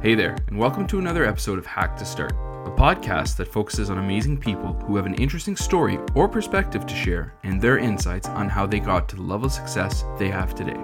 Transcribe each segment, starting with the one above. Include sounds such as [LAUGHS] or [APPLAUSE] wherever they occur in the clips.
Hey there, and welcome to another episode of Hack to Start, a podcast that focuses on amazing people who have an interesting story or perspective to share and their insights on how they got to the level of success they have today.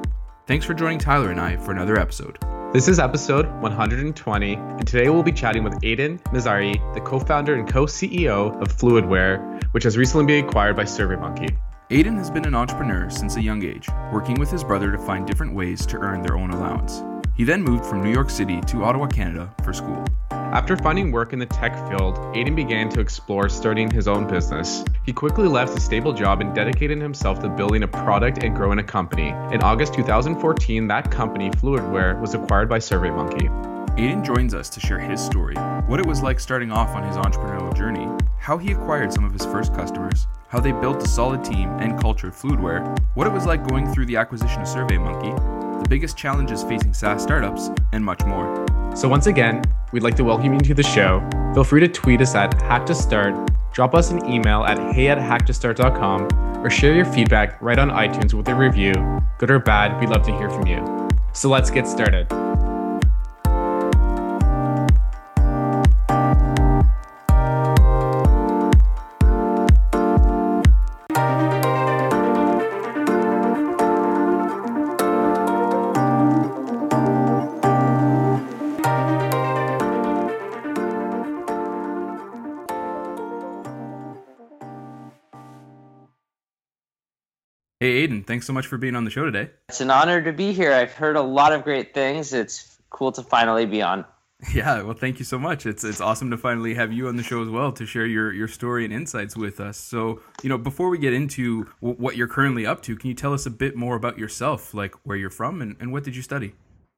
Thanks for joining Tyler and I for another episode. This is episode 120, and today we'll be chatting with Aydin Mirzaee, the co founder and co CEO of Fluidware, which has recently been acquired by SurveyMonkey. Aydin has been an entrepreneur since a young age, working with his brother to find different ways to earn their own allowance. He then moved from New York City to Ottawa, Canada for school. After finding work in the tech field, Aydin began to explore starting his own business. He quickly left a stable job and dedicated himself to building a product and growing a company. In August 2014, that company, Fluidware, was acquired by SurveyMonkey. Aydin joins us to share his story, what it was like starting off on his entrepreneurial journey, how he acquired some of his first customers, how they built a solid team and culture at Fluidware, what it was like going through the acquisition of SurveyMonkey, the biggest challenges facing SaaS startups, and much more. So, once again, we'd like to welcome you to the show. Feel free to tweet us at Hack to Start, drop us an email at hey at hacktostart.com, or share your feedback right on iTunes with a review. Good or bad, we'd love to hear from you. So, let's get started. Thanks so much for being on the show today. It's an honor to be here. I've heard a lot of great things. It's cool to finally be on. [LAUGHS] Yeah, well, thank you so much. It's it's awesome to finally have you on the show as well to share your your story and insights with us. So, you know, before we get into w- what you're currently up to, can you tell us a bit more about yourself, like where you're from and, and what did you study?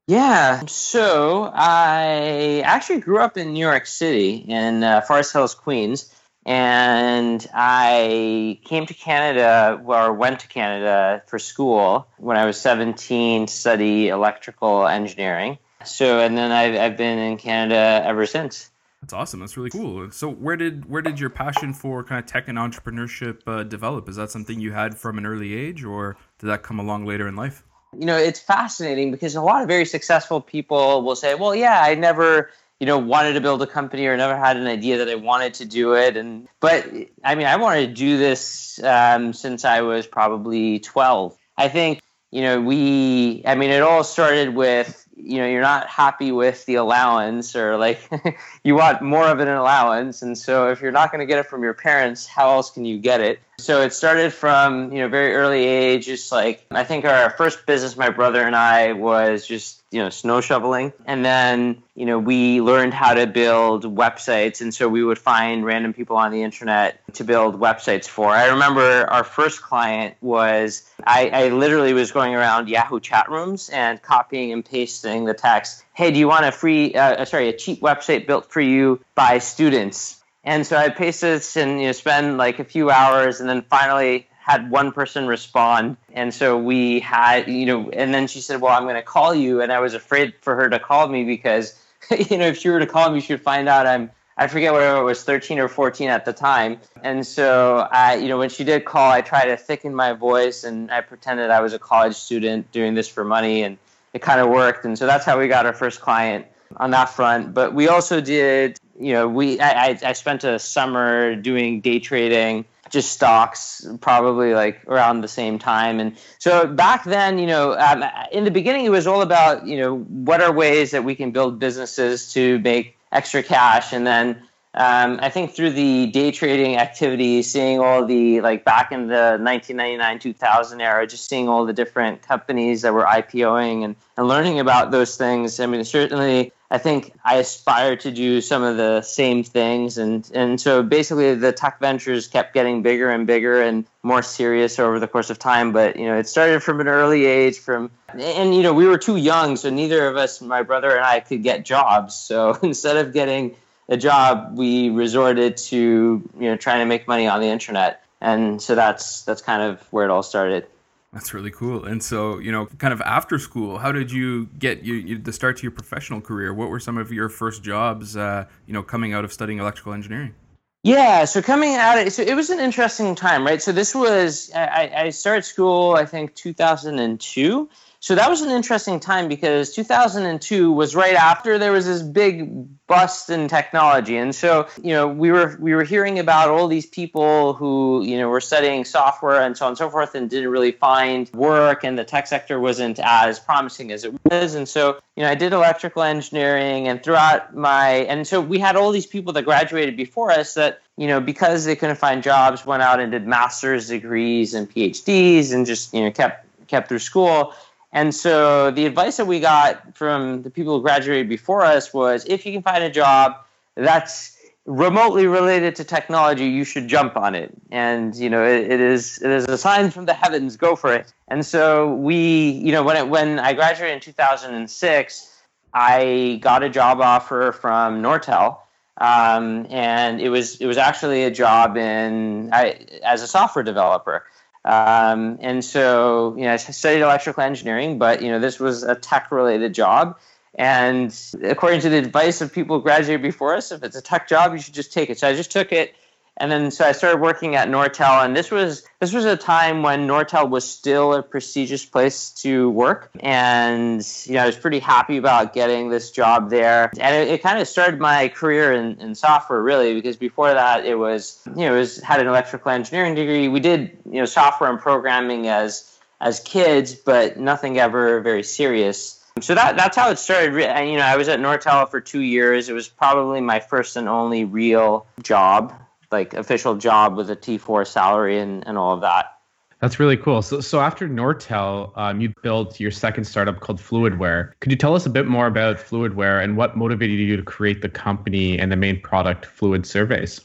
Yeah, so I actually grew up in New York City in uh, Forest Hills, Queens and I came to Canada or went to Canada for school when I was 17 to study electrical engineering. So, and then I've, I've been in Canada ever since. That's awesome. That's really cool. So, where did where did your passion for kind of tech and entrepreneurship uh, develop? Is that something you had from an early age, or did that come along later in life? You know, it's fascinating because a lot of very successful people will say, "Well, yeah, I never." You know wanted to build a company or never had an idea that I wanted to do it. And but I mean I wanted to do this um, since I was probably 12 I think you know we I mean it all started with you know you're not happy with the allowance or like [LAUGHS] you want more of an allowance. And so if you're not going to get it from your parents how else can you get it so it started from you know very early age just like i think our first business my brother and i was just you know snow shoveling. And then you know we learned how to build websites. And so we would find random people on the internet to build websites for. I remember our first client was i, I literally was going around yahoo chat rooms and copying and pasting the text. Hey do you want a free uh, sorry a cheap website built for you by students and so I pasted this and you know spend like a few hours, and then finally had one person respond. And so we had you know, and then she said, "Well, I'm going to call you," and I was afraid for her to call me because [LAUGHS] you know if she were to call me, she would find out I'm I forget whether it was 13 or 14 at the time. And so, I, you know, when she did call, I tried to thicken my voice and I pretended I was a college student doing this for money, and it kind of worked. And so that's how we got our first client on that front. But we also did, you know, we I, I spent a summer doing day trading, just stocks, probably like around the same time. And so back then, you know, um, in the beginning, it was all about, you know, what are ways that we can build businesses to make extra cash, and then. Um, I think through the day trading activity, seeing all the like back in the 1999 2000 era, just seeing all the different companies that were IPOing and, and learning about those things. I mean, certainly I think I aspire to do some of the same things, and and so basically the tech ventures kept getting bigger and bigger and more serious over the course of time. But you know, it started from an early age. From and you know, we were too young, so neither of us, my brother and I, could get jobs. So [LAUGHS] instead of getting a job, we resorted to you know trying to make money on the internet, and so that's that's kind of where it all started. That's really cool. And so, you know, kind of after school, how did you get you, you the start to your professional career? What were some of your first jobs, uh, you know, coming out of studying electrical engineering? Yeah, so coming out, of, so it was an interesting time, right? So this was I, I started school, I think 2002. So that was an interesting time because 2002 was right after there was this big bust in technology. And so you know we were we were hearing about all these people who you know were studying software and so on and so forth and didn't really find work and the tech sector wasn't as promising as it was. And so you know i did electrical engineering and throughout my and so we had all these people that graduated before us that you know because they couldn't find jobs went out and did master's degrees and phds and just you know kept kept through school and so the advice that we got from the people who graduated before us was if you can find a job that's remotely related to technology, you should jump on it. And you know, it, it is it is a sign from the heavens. Go for it. And so we, you know, when it, when I graduated in 2006, I got a job offer from Nortel. Um, and it was it was actually a job in I, as a software developer. Um, and so, you know, I studied electrical engineering, but you know, this was a tech-related job. And according to the advice of people who graduated before us, if it's a tech job, you should just take it. So I just took it and then so I started working at Nortel, and this was this was a time when Nortel was still a prestigious place to work, and you know I was pretty happy about getting this job there, and it, it kind of started my career in, in software really because before that it was you know it was had an electrical engineering degree. We did you know software and programming as as kids, but nothing ever very serious. So that that's how it started. And, you know, I was at Nortel for two years. It was probably my first and only real job like official job with a T4 salary and, and all of that. That's really cool. So, so after Nortel, um, you built your second startup called Fluidware. Could you tell us a bit more about Fluidware and what motivated you to create the company and the main product, Fluid Surveys?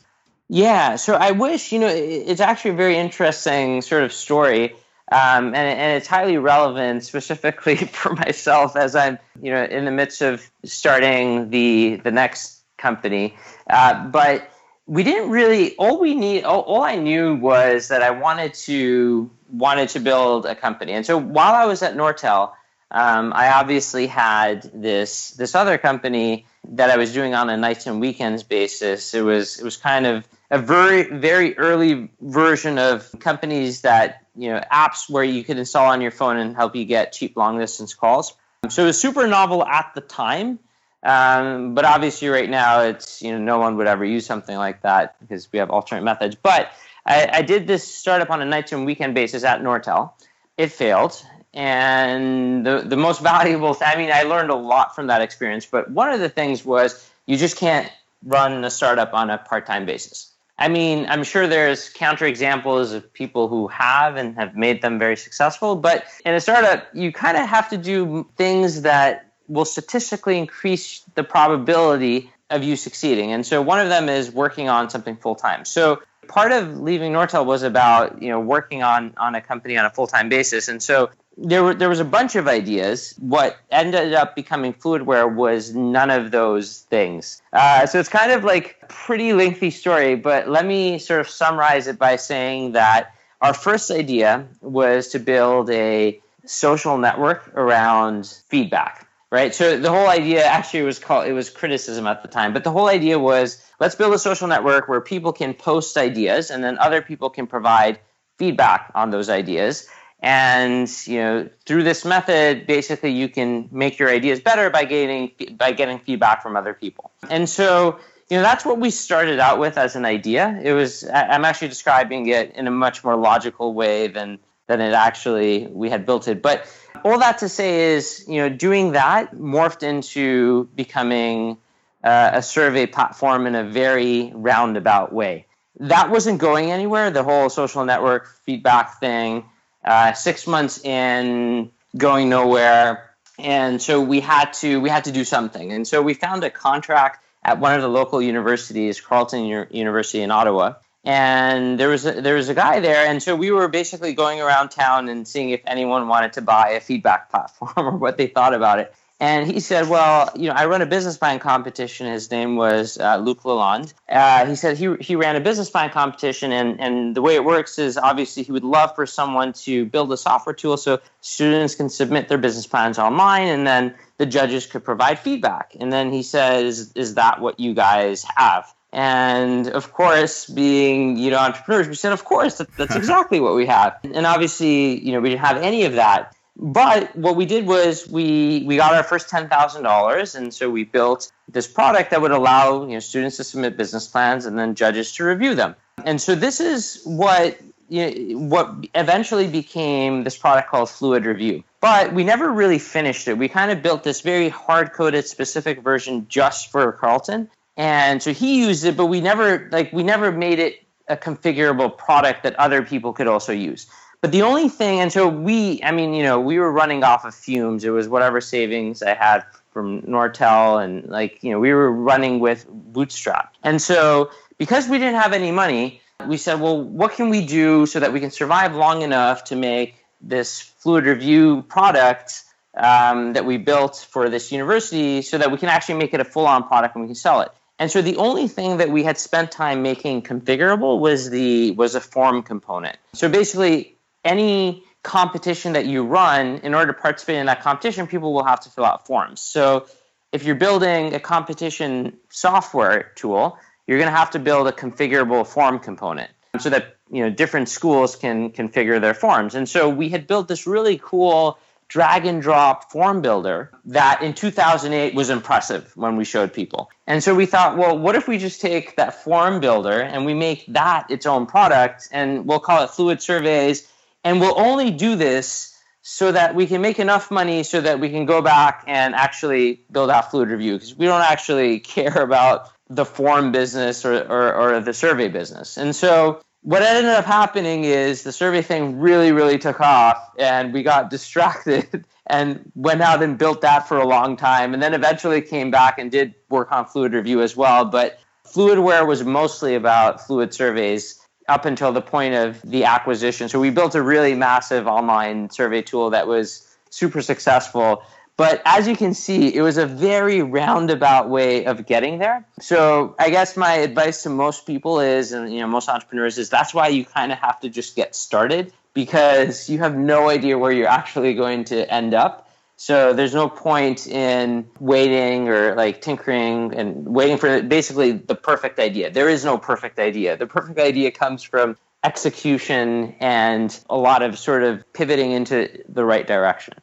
Yeah, so I wish, you know, it's actually a very interesting sort of story. Um, and, and it's highly relevant specifically [LAUGHS] for myself as I'm, you know, in the midst of starting the the next company. Uh, but we didn't really all we need all, all, i knew was that i wanted to wanted to build a company. And so while i was at nortel um, i obviously had this this other company that i was doing on a nights and weekends basis. It was it was kind of a very very early version of companies that you know apps where you could install on your phone and help you get cheap long distance calls. So it was super novel at the time um, but obviously, right now, it's you know no one would ever use something like that because we have alternate methods. But I, I did this startup on a nights and weekend basis at Nortel. It failed, and the the most [LAUGHS] valuable. Th- I mean, I learned a lot from that experience. But one of the things was you just can't run a startup on a part time basis. I mean, I'm sure there's counterexamples of people who have and have made them very successful, but in a startup, you kind of have to do things that will statistically increase the probability of you succeeding. And so one of them is working on something full time. So part of leaving Nortel was about you know working on on a company on a full time basis. And so there were there was a bunch of ideas. What ended up becoming Fluidware was none of those things. Uh, so it's kind of like pretty lengthy story, but let me sort of summarize it by saying that our first idea was to build a social network around feedback right? So the whole idea actually was called it was criticism at the time, but the whole idea was let's build a social network where people can post ideas and then other people can provide feedback on those ideas. And you know, through this method, basically you can make your ideas better by getting by getting feedback from other people. And so you know that's what we started out with as an idea. It was I'm actually describing it in a much more logical way than than it actually we had built it. But all that to say is, you know, doing that morphed into becoming uh, a survey platform in a very roundabout way. That wasn't going anywhere. The whole social network feedback thing, uh, six months in, going nowhere, and so we had to we had to do something. And so we found a contract at one of the local universities, Carleton U- University in Ottawa, and there was a, there was a guy there, and so we were basically going around town and seeing if anyone wanted to buy a feedback [LAUGHS] platform or what they thought about it. And he said, "Well, you know, I run a business plan competition. His name was uh, Luc Lalonde. Uh, he said he he ran a business plan competition, and and the way it works is obviously he would love for someone to build a software tool so students can submit their business plans online, and then the judges could provide feedback. And then he says, "Is that what you guys have?" And of course, being you know entrepreneurs, we said, of course, that, that's [LAUGHS] exactly what we have. And obviously, you know, we didn't have any of that. But what we did was we we got our first ten thousand dollars, and so we built this product that would allow you know students to submit business plans and then judges to review them. And so this is what you know, what eventually became this product called Fluid Review. But we never really finished it. We kind of built this very hard coded specific version just for Carleton. And so he used it, but we never like we never made it a configurable product that other people could also use. But the only thing, and so we, I mean, you know, we were running off of fumes. It was whatever savings I had from Nortel, and like, you know, we were running with Bootstrap. And so because we didn't have any money, we said, well, what can we do so that we can survive long enough to make this fluid review product um, that we built for this university so that we can actually make it a full on product and we can sell it? And so the only thing that we had spent time making configurable was the was a form component. So basically any competition that you run, in order to participate in that competition, people will have to fill out forms. So if you're building a competition software tool, you're going to have to build a configurable form component so that you know different schools can configure their forms. And so we had built this really cool drag and drop form builder that in 2008 was impressive when we showed people. And so we thought, well, what if we just take that form builder and we make that its own product and we'll call it Fluid Surveys and we'll only do this so that we can make enough money so that we can go back and actually build out Fluid Review because we don't actually [LAUGHS] care about the form business or, or, or the survey business. And so what ended up happening is the survey thing really, really took off, and we got [LAUGHS] distracted and went out and built that for a long time, and then eventually came back and did work on Fluid Review as well. But Fluidware was mostly about fluid surveys up until the point of the acquisition. So we built a really massive online survey tool that was super successful. But as you can see, it was a very roundabout way of getting there. So I guess my advice to most people is, and you know, most entrepreneurs is that's why you kind of have to just get started because you have no idea where you're actually going to end up. So there's no point in waiting or like tinkering and waiting for basically the perfect idea. There is no perfect idea. The perfect idea comes from execution and a lot of sort of pivoting into the right direction.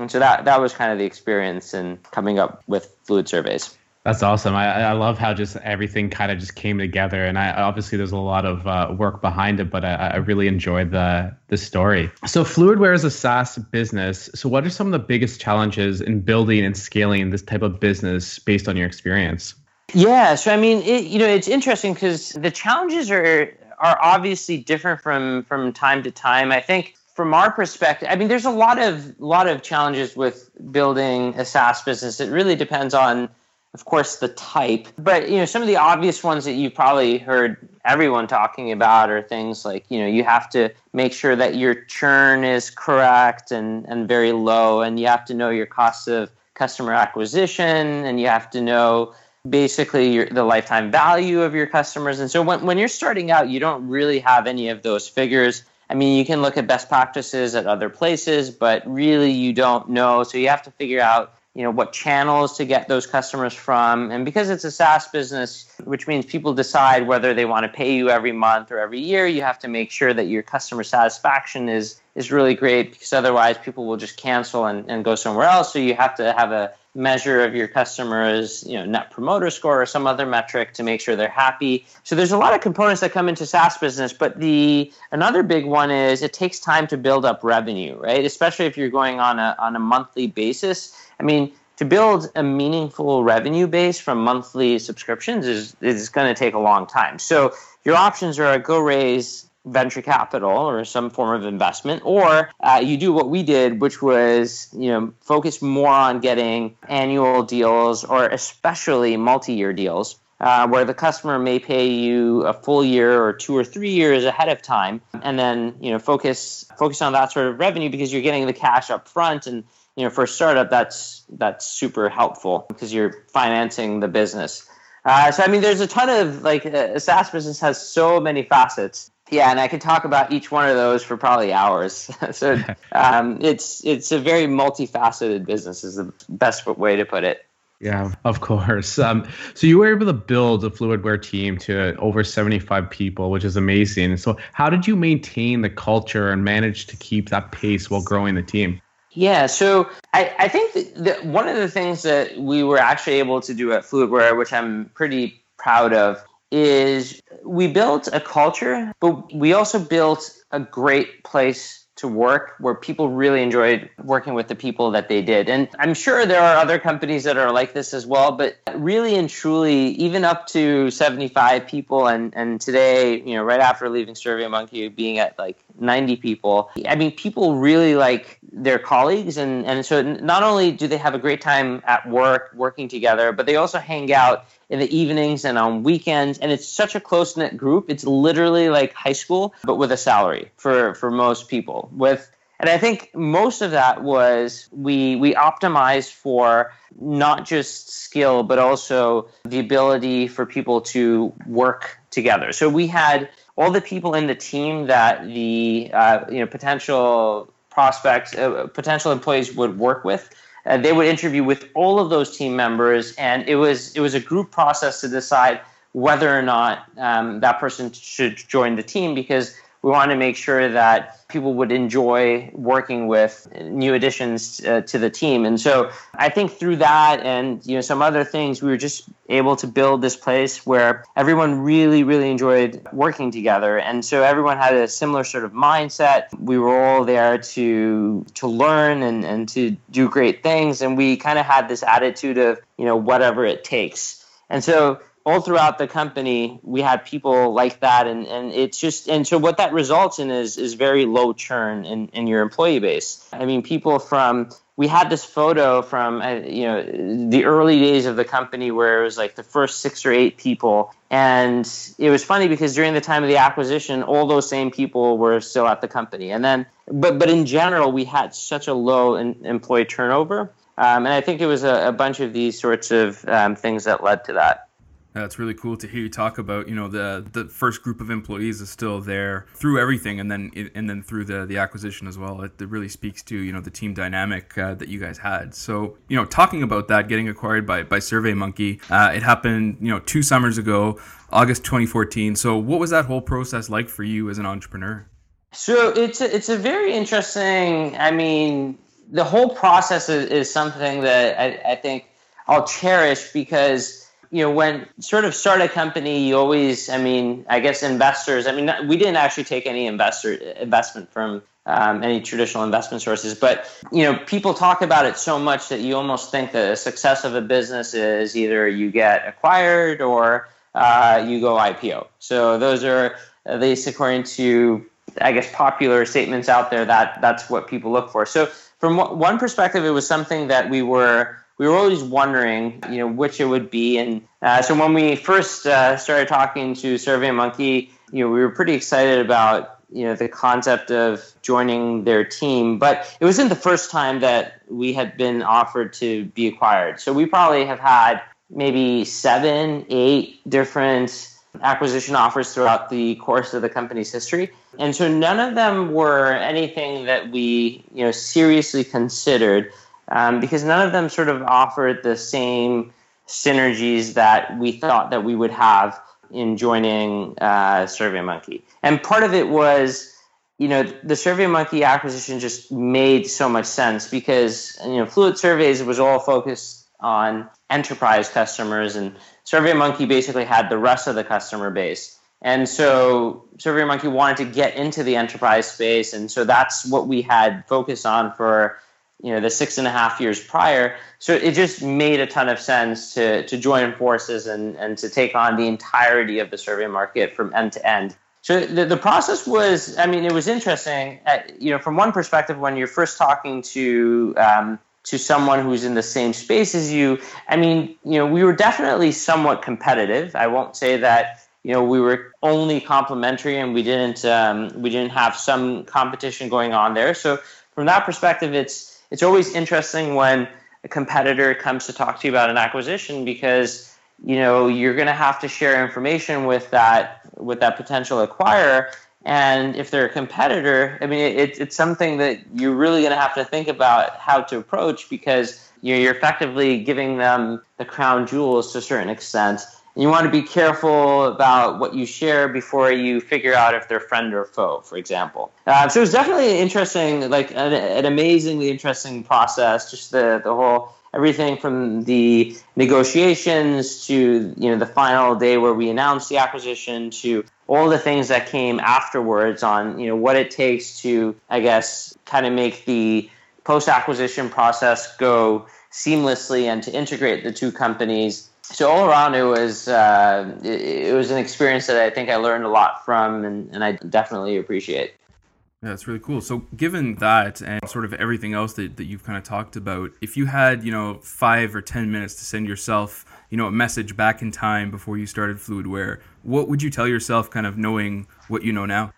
And so that that was kind of the experience in coming up with fluid surveys. That's awesome. I, I love how just everything kind of just came together, and I obviously there's a lot of uh, work behind it, but I, I really enjoyed the the story. So Fluidware is a SaaS business. So what are some of the biggest challenges in building and scaling this type of business based on your experience? Yeah, so I mean, it, you know, it's interesting because the challenges are are obviously different from from time to time. I think from our perspective, I mean, there's a lot of lot of challenges with building a SaaS business. It really depends on, of course, the type. But you know, some of the obvious ones that you've probably heard everyone talking about are things like you know you have to make sure that your churn is correct and and very low, and you have to know your cost of customer acquisition, and you have to know basically your, the lifetime value of your customers. And so when, when you're starting out, you don't really have any of those figures. I mean, you can look at best practices at other places, but really you don't know. So you have to figure out, you know, what channels to get those customers from. And because it's a SaaS business, which means people decide whether they want to pay you every month or every year, you have to make sure that your customer satisfaction is is really great because otherwise people will just cancel and, and go somewhere else. So you have to have a measure of your customers, you know, net promoter score or some other metric to make sure they're happy. So there's a lot of components that come into SaaS business, but the another big one is it takes time to build up revenue, right? Especially if you're going on a on a monthly basis. I mean, to build a meaningful revenue base from monthly subscriptions is is going to take a long time. So your options are go raise venture capital or some form of investment, or uh, you do what we did, which was you know focus more on getting annual deals or especially multi-year deals. Uh, where the customer may pay you a full year or two or three years ahead of time, and then you know focus focus on that sort of revenue because you're getting the cash up front, and you know for a startup that's that's super helpful because you're financing the business. Uh, so I mean, there's a ton of like a SaaS business has so many facets yeah, and I could talk about each one of those for probably hours. [LAUGHS] so [LAUGHS] um, it's it's a very multifaceted business, is the best way to put it. Yeah, of course. Um, so you were able to build a Fluidware team to over 75 people, which is amazing. So how did you maintain the culture and manage to keep that pace while growing the team? Yeah, so I, I think that, that one of the things that we were actually able to do at Fluidware, which I'm pretty proud of, is we built a culture, but we also built a great place to work where people really enjoyed working with the people that they did. And I'm sure there are other companies that are like this as well, but really and truly, even up to 75 people and, and today, you know, right after leaving SurveyMonkey being at like 90 people, I mean, people really like their colleagues. And, and so not only do they have a great time at work working together, but they also hang out in the evenings and on weekends. And it's such a close knit group. It's literally like high school, but with a salary for, for most people. With and I think most of that was we we optimized for not just skill, but also the ability for people to work together. So we had all the people in the team that the uh, you know potential prospects, uh, potential employees would work with. Uh, they would interview with all of those team members, and it was it was a group process to decide whether or not um, that person should join the team because we wanted to make sure that people would enjoy working with new additions uh, to the team. And so I think through that and you know some other things, we were just able to build this place where everyone really, really enjoyed working together. And so everyone had a similar sort of mindset. We were all there to to learn and, and to do great things. And we kind of had this attitude of, you know, whatever it takes. And so all throughout the company we had people like that. And, and it's just and so what that results in is is very low churn in, in your employee base. I mean people from we had this photo from uh, you know the early days of the company where it was like the first six or eight people. And it was funny because during the time of the acquisition all those same people were still at the company. And then but but in general we had such a low in, employee turnover. Um, and i think it was a, a bunch of these sorts of um, things that led to that that's really cool to hear you talk about. You know, the the first group of employees is still there through everything, and then and then through the the acquisition as well. It, it really speaks to you know the team dynamic uh, that you guys had. So you know, talking about that getting acquired by by SurveyMonkey, uh, it happened you know two summers ago, August 2014. So what was that whole process like for you as an entrepreneur? So it's a, it's a very interesting. I mean, the whole process is, is something that I, I think I'll cherish because you know, when sort of start a company, you always, I mean, I guess investors. I mean, we didn't actually take any investor investment from um, any traditional investment sources, but you know, people talk about it so much that you almost think that the success of a business is either you get acquired or uh, you go IPO. So those are at least according to, I guess, popular statements out there. That that's what people look for. So from one perspective, it was something that we were we were always wondering, you know, which it would be. And uh, so when we first uh, started talking to SurveyMonkey, you know, we were pretty excited about you know the concept of joining their team. But it wasn't the first time that we had been offered to be acquired. So we probably have had maybe seven eight different acquisition offers throughout the course of the company's history. And so none of them were anything that we you know seriously considered um, because none of them sort of offered the same synergies that we thought that we would have in joining uh, SurveyMonkey. And part of it was, you know, the SurveyMonkey acquisition just made so much sense because, you know, Fluid Surveys was all focused on enterprise customers, and SurveyMonkey basically had the rest of the customer base. And so SurveyMonkey wanted to get into the enterprise space, and so that's what we had focused on for you know the six and a half years prior. So it just made a ton of sense to to join forces and and to take on the entirety of the survey market from end to end. So the, the process was, I mean, it was interesting. At, you know, from one perspective, when you're first talking to um, to someone who's in the same space as you, I mean, you know, we were definitely somewhat competitive. I won't say that you know we were only complementary and we didn't um, we didn't have some competition going on there. So from that perspective, it's it's always interesting when a competitor comes to talk to you about an acquisition because you know you're going to have to share information with that with that potential acquirer. And if they're a competitor i mean it, it's something that you're really going to have to think about how to approach because you're effectively giving them the crown jewels to a certain extent you want to be careful about what you share before you figure out if they're friend or foe, for example. Uh, so it was definitely an interesting, like an, an amazingly interesting process. Just the the whole everything from the negotiations to you know the final day where we announced the acquisition to all the things that came afterwards on you know what it takes to I guess kind of make the post acquisition process go seamlessly and to integrate the two companies. So all around, it was uh, it, it, was an experience that I think I learned a lot from, and, and I definitely appreciate. Yeah, that's really cool. So, given that and sort of everything else that, that you've kind of talked about, if you had, you know, five or 10 minutes to send yourself, you know, a message back in time before you started Fluidware, what would you tell yourself kind of knowing what you know now?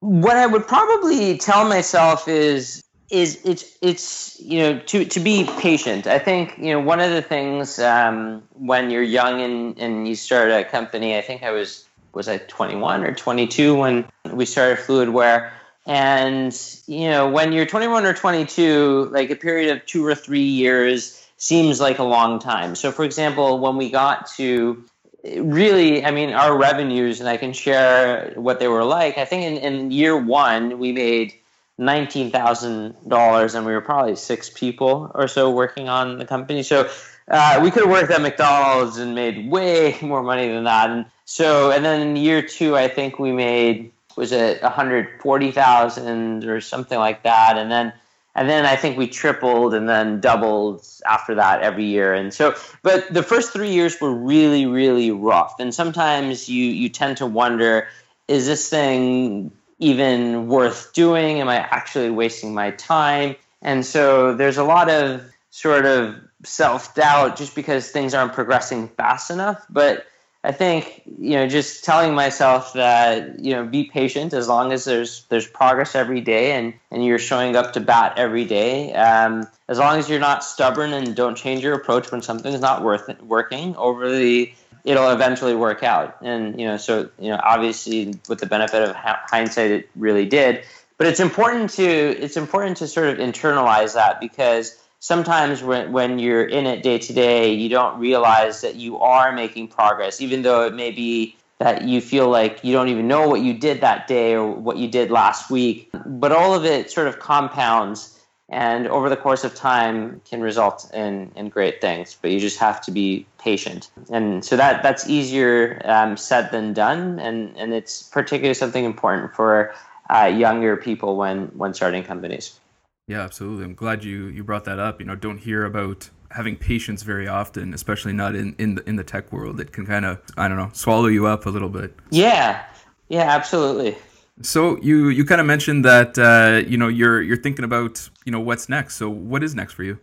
What I would probably tell myself is is it's it's you know to to be patient. I think you know one of the things um, when you're young and and you start a company. I think I was was I 21 or 22 when we started Fluidware. And you know when you're 21 or 22, like a period of two or three years seems like a long time. So for example, when we got to really, I mean, our revenues, and I can share what they were like. I think in, in year one we made nineteen thousand dollars, and we were probably six people or so working on the company. So uh, we could have worked at McDonald's and made way [LAUGHS] more money than that. And so, and then in year two, I think we made was it one hundred forty thousand or something like that, and then. And then I think we tripled and then doubled after that every year. And so, but the first three years were really, really rough. And sometimes you, you tend to wonder, is this thing even worth doing? Am I actually wasting my time? And so there's a lot of sort of self doubt just because things aren't progressing fast enough. But I think you know just telling myself that you know be patient as long as there's there's progress every day and and you're showing up to bat every day. Um, as long as you're not stubborn and don't change your approach when something's not worth working over the it'll eventually work out. And you know, so you know, obviously, with the benefit of hindsight, it really did. But it's important to it's important to sort of internalize that because sometimes when when you're in it day to day, you don't realize that you are making progress, even though it may be that you feel like you don't even know what you did that day or what you did last week. But all of it sort of compounds and over the course of time can result in, in great things but you just have to be patient. And so that that's easier um, said than done. And and it's particularly something important for uh, younger people when when starting companies. Yeah absolutely. I'm glad you you brought that up. You know don't hear about having patience very often especially not in in the, in the tech world. It can kind of i don't know swallow you up a little bit. Yeah. Yeah absolutely so you you kind of mentioned that uh, you know you're you're thinking about you know what's next. So what is next for you?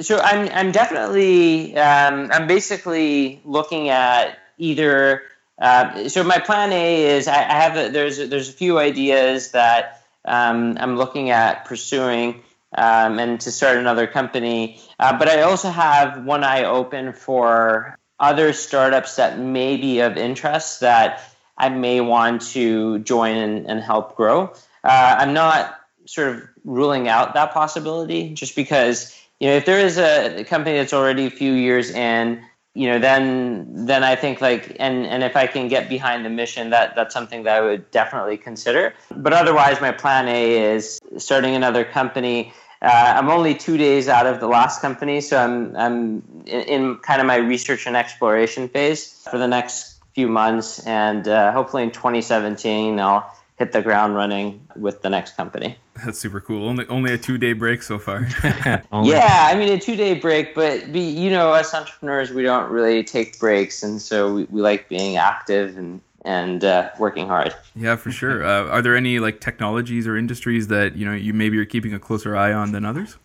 So I'm I'm definitely um, I'm basically looking at either. Uh, so my plan A is I, I have a, there's a, there's a few ideas that um, I'm looking at pursuing um, and to start another company, uh, but I also have one eye open for other startups that may be of interest that I may want to join and, and help grow. Uh, I'm not sort of ruling out that possibility just because you know if there is a company that's already a few years in you know then then i think like and and if i can get behind the mission that that's something that i would definitely consider but otherwise my plan a is starting another company uh, i'm only two days out of the last company so i'm i'm in, in kind of my research and exploration phase for the next few months, and uh, hopefully in 2017 I'll hit the ground running with the next company. That's super cool. Only only a two day break so far. [LAUGHS] yeah, I mean a two day break, but be, you know, us entrepreneurs we don't really take breaks, and so we, we like being active and and uh, working hard. Yeah, for sure. Uh, are there any like technologies or industries that you know you maybe are keeping a closer eye on than others?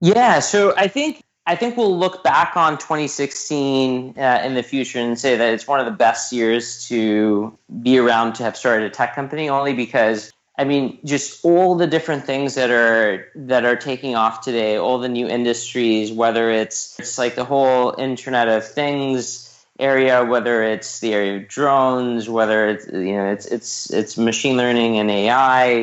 Yeah, so I think I think we'll look back on 2016 uh, in the future and say that it's one of the best years to be around to have started a tech company, only because I mean, just all the different things that are that are taking off today, all the new industries, whether it's it's like the whole Internet of Things, area, whether it's the area of drones, whether it's you know it's it's it's machine learning and AI.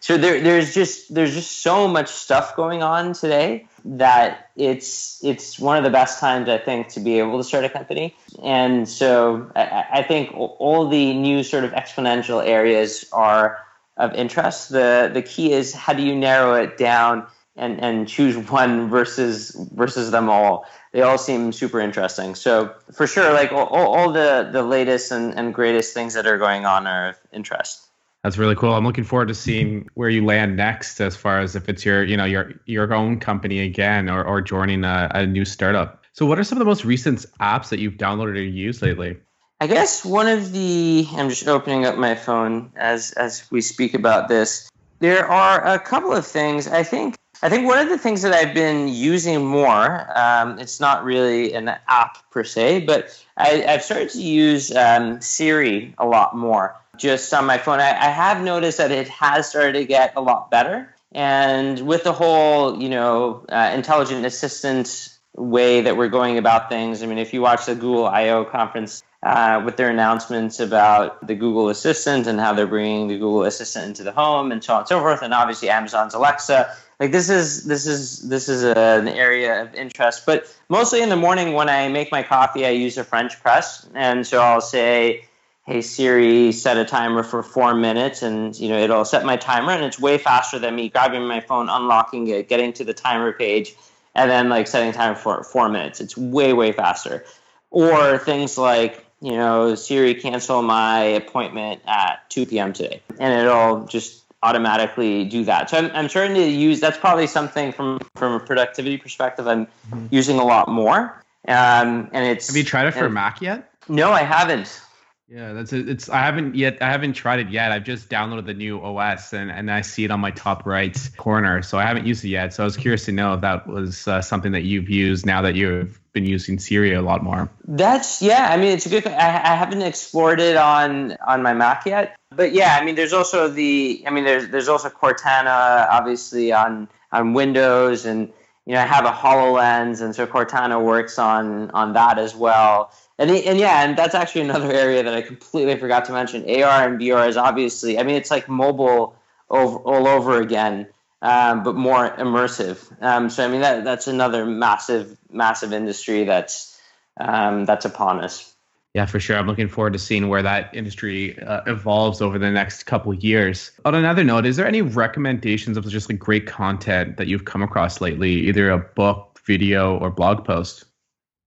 So there, there's just there's just so much stuff going on today that it's it's one of the best times I think to be able to start a company. And so I, I think all the new sort of exponential areas are of interest. The the key is how do you narrow it down and and choose one versus versus them all they all seem super interesting. So for sure, like all, all the the latest and, and greatest things that are going on are of interest. That's really cool. I'm looking forward to seeing where you land next, as far as if it's your you know your your own company again or or joining a, a new startup. So what are some of the most recent apps that you've downloaded or used lately? I guess one of the I'm just opening up my phone as as we speak about this. There are a couple of things. I think I think one of the things that I've been using more, um, it's not really an app per se, but I, have started to use um, Siri a lot more just on my phone. I, I, have noticed that it has started to get a lot better. And with the whole, you know, uh, intelligent assistant way that we're going about things, I mean, if you watch the Google I/O conference uh, with their announcements about the Google Assistant and how they're bringing the Google Assistant into the home and so on and so forth, and obviously Amazon's Alexa like this is this is this is a, an area of interest but mostly in the morning when i make my coffee i use a french press. And so i'll say hey siri set a timer for four minutes and you know it'll set my timer and it's way faster than me grabbing my phone unlocking it getting to the timer page and then like setting time for four minutes. It's way way faster. Or things like you know siri cancel my appointment at 2 p.m today and it'll just automatically do that. So I'm, I'm starting to use that's probably something from from a productivity perspective I'm mm-hmm. using a lot more. Um, and it's have you tried it for Mac yet? No, I haven't. Yeah, that's it. It's I haven't yet. I haven't tried it yet. I've just downloaded the new OS and and I see it on my top right corner. So I haven't used it yet. So I was curious to know if that was uh, something that you've used now that you've been using Siri a lot more. That's yeah. I mean, it's a good. I, I haven't explored it on on my Mac yet, but yeah. I mean, there's also the. I mean, there's there's also Cortana, obviously on on Windows, and you know, I have a Hololens, and so Cortana works on on that as well and, and yeah, and that's actually another area that I completely forgot to mention. AR and VR is obviously, I mean, it's like mobile over, all over again, um, but more immersive. Um, so I mean, that that's another massive, massive industry that's um, that's upon us. Yeah, for sure. I'm looking forward to seeing where that industry uh, evolves over the next couple years. On another note, is there any recommendations of just like great content that you've come across lately, either a book, video, or blog post?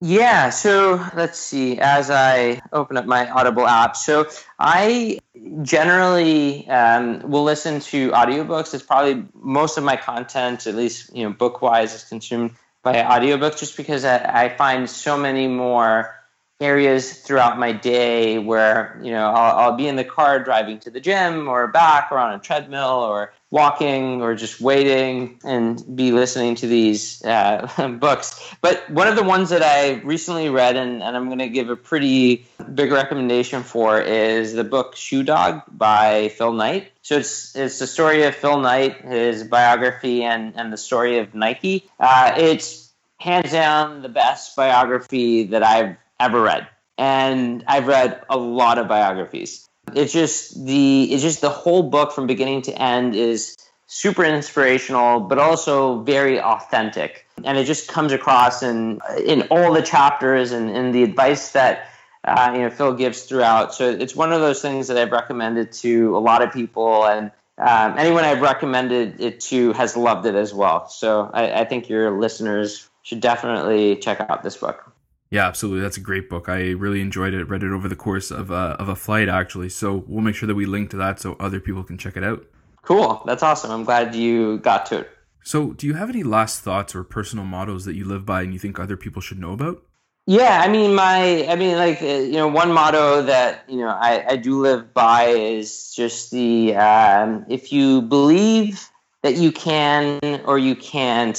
Yeah, so let's see. As I open up my Audible app, so I generally um, will listen to audiobooks. It's probably most of my content, at least you know, book wise, is consumed by audiobooks, just because I, I find so many more areas throughout my day where you know I'll, I'll, be in the car driving to the gym or back or on a treadmill or walking or just waiting and be listening to these uh, [LAUGHS] books. But one of the ones that i recently read and, and i'm going to give a pretty big recommendation for is the book shoe dog by phil knight. So it's it's the story of phil knight his biography and, and the story of nike. Uh, it's hands down the best biography that i've ever read. And I've read a lot of biographies. It's just the it's just the whole book from beginning to end is super inspirational, but also very authentic. And it just comes across in in all the chapters and in the advice that uh, you know Phil gives throughout. So it's one of those things that I've recommended to a lot of people, and um, anyone I've recommended it to has loved it as well. So I, I think your listeners should definitely check out this book. Yeah, absolutely. That's a great book. I really enjoyed it. Read it over the course of a, of a flight, actually. So we'll make sure that we link to that so other people can check it out. Cool. That's awesome. I'm glad you got to it. So, do you have any last thoughts or personal mottos that you live by and you think other people should know about? Yeah, I mean, my, I mean, like, uh, you know, one motto that, you know, I, I do live by is just the um, if you believe that you can or you can't,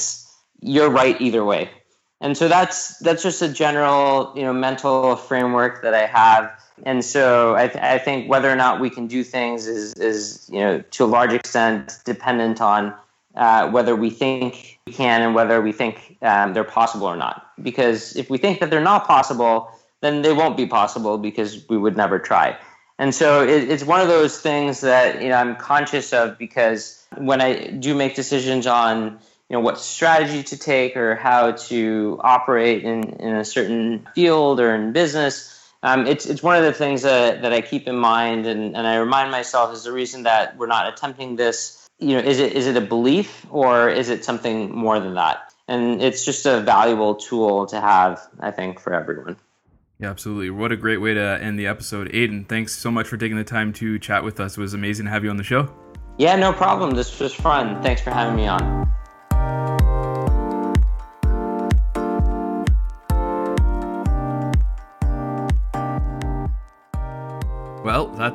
you're right either way and so that's that's just a general you know mental framework that I have. And so I, th- I think whether or not we can do things is is you know to a large extent dependent on uh, whether we think we can and whether we think um, they're possible or not. Because if we think that they're not possible, then they won't be possible because we would never try. And so it, it's one of those things that you know I'm conscious of because when I do make decisions on you know what strategy to take or how to operate in, in a certain field or in business, um, it's it's one of the things that, that I keep in mind and, and I remind myself is the reason that we're not attempting this. You know, is it is it a belief or is it something more than that? And it's just a valuable tool to have, I think, for everyone. Yeah, absolutely. What a great way to end the episode. Aydin, thanks so much for taking the time to chat with us. It was amazing to have you on the show. Yeah, no problem. This was fun. Thanks for having me on.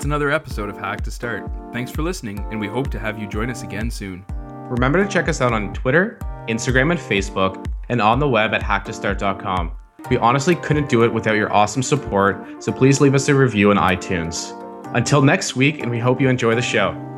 That's another episode of Hack to Start. Thanks for listening, and we hope to have you join us again soon. Remember to check us out on Twitter, Instagram, and Facebook, and on the web at hacktostart.com. We honestly couldn't do it without your awesome support, so please leave us a review on iTunes. Until next week, and we hope you enjoy the show.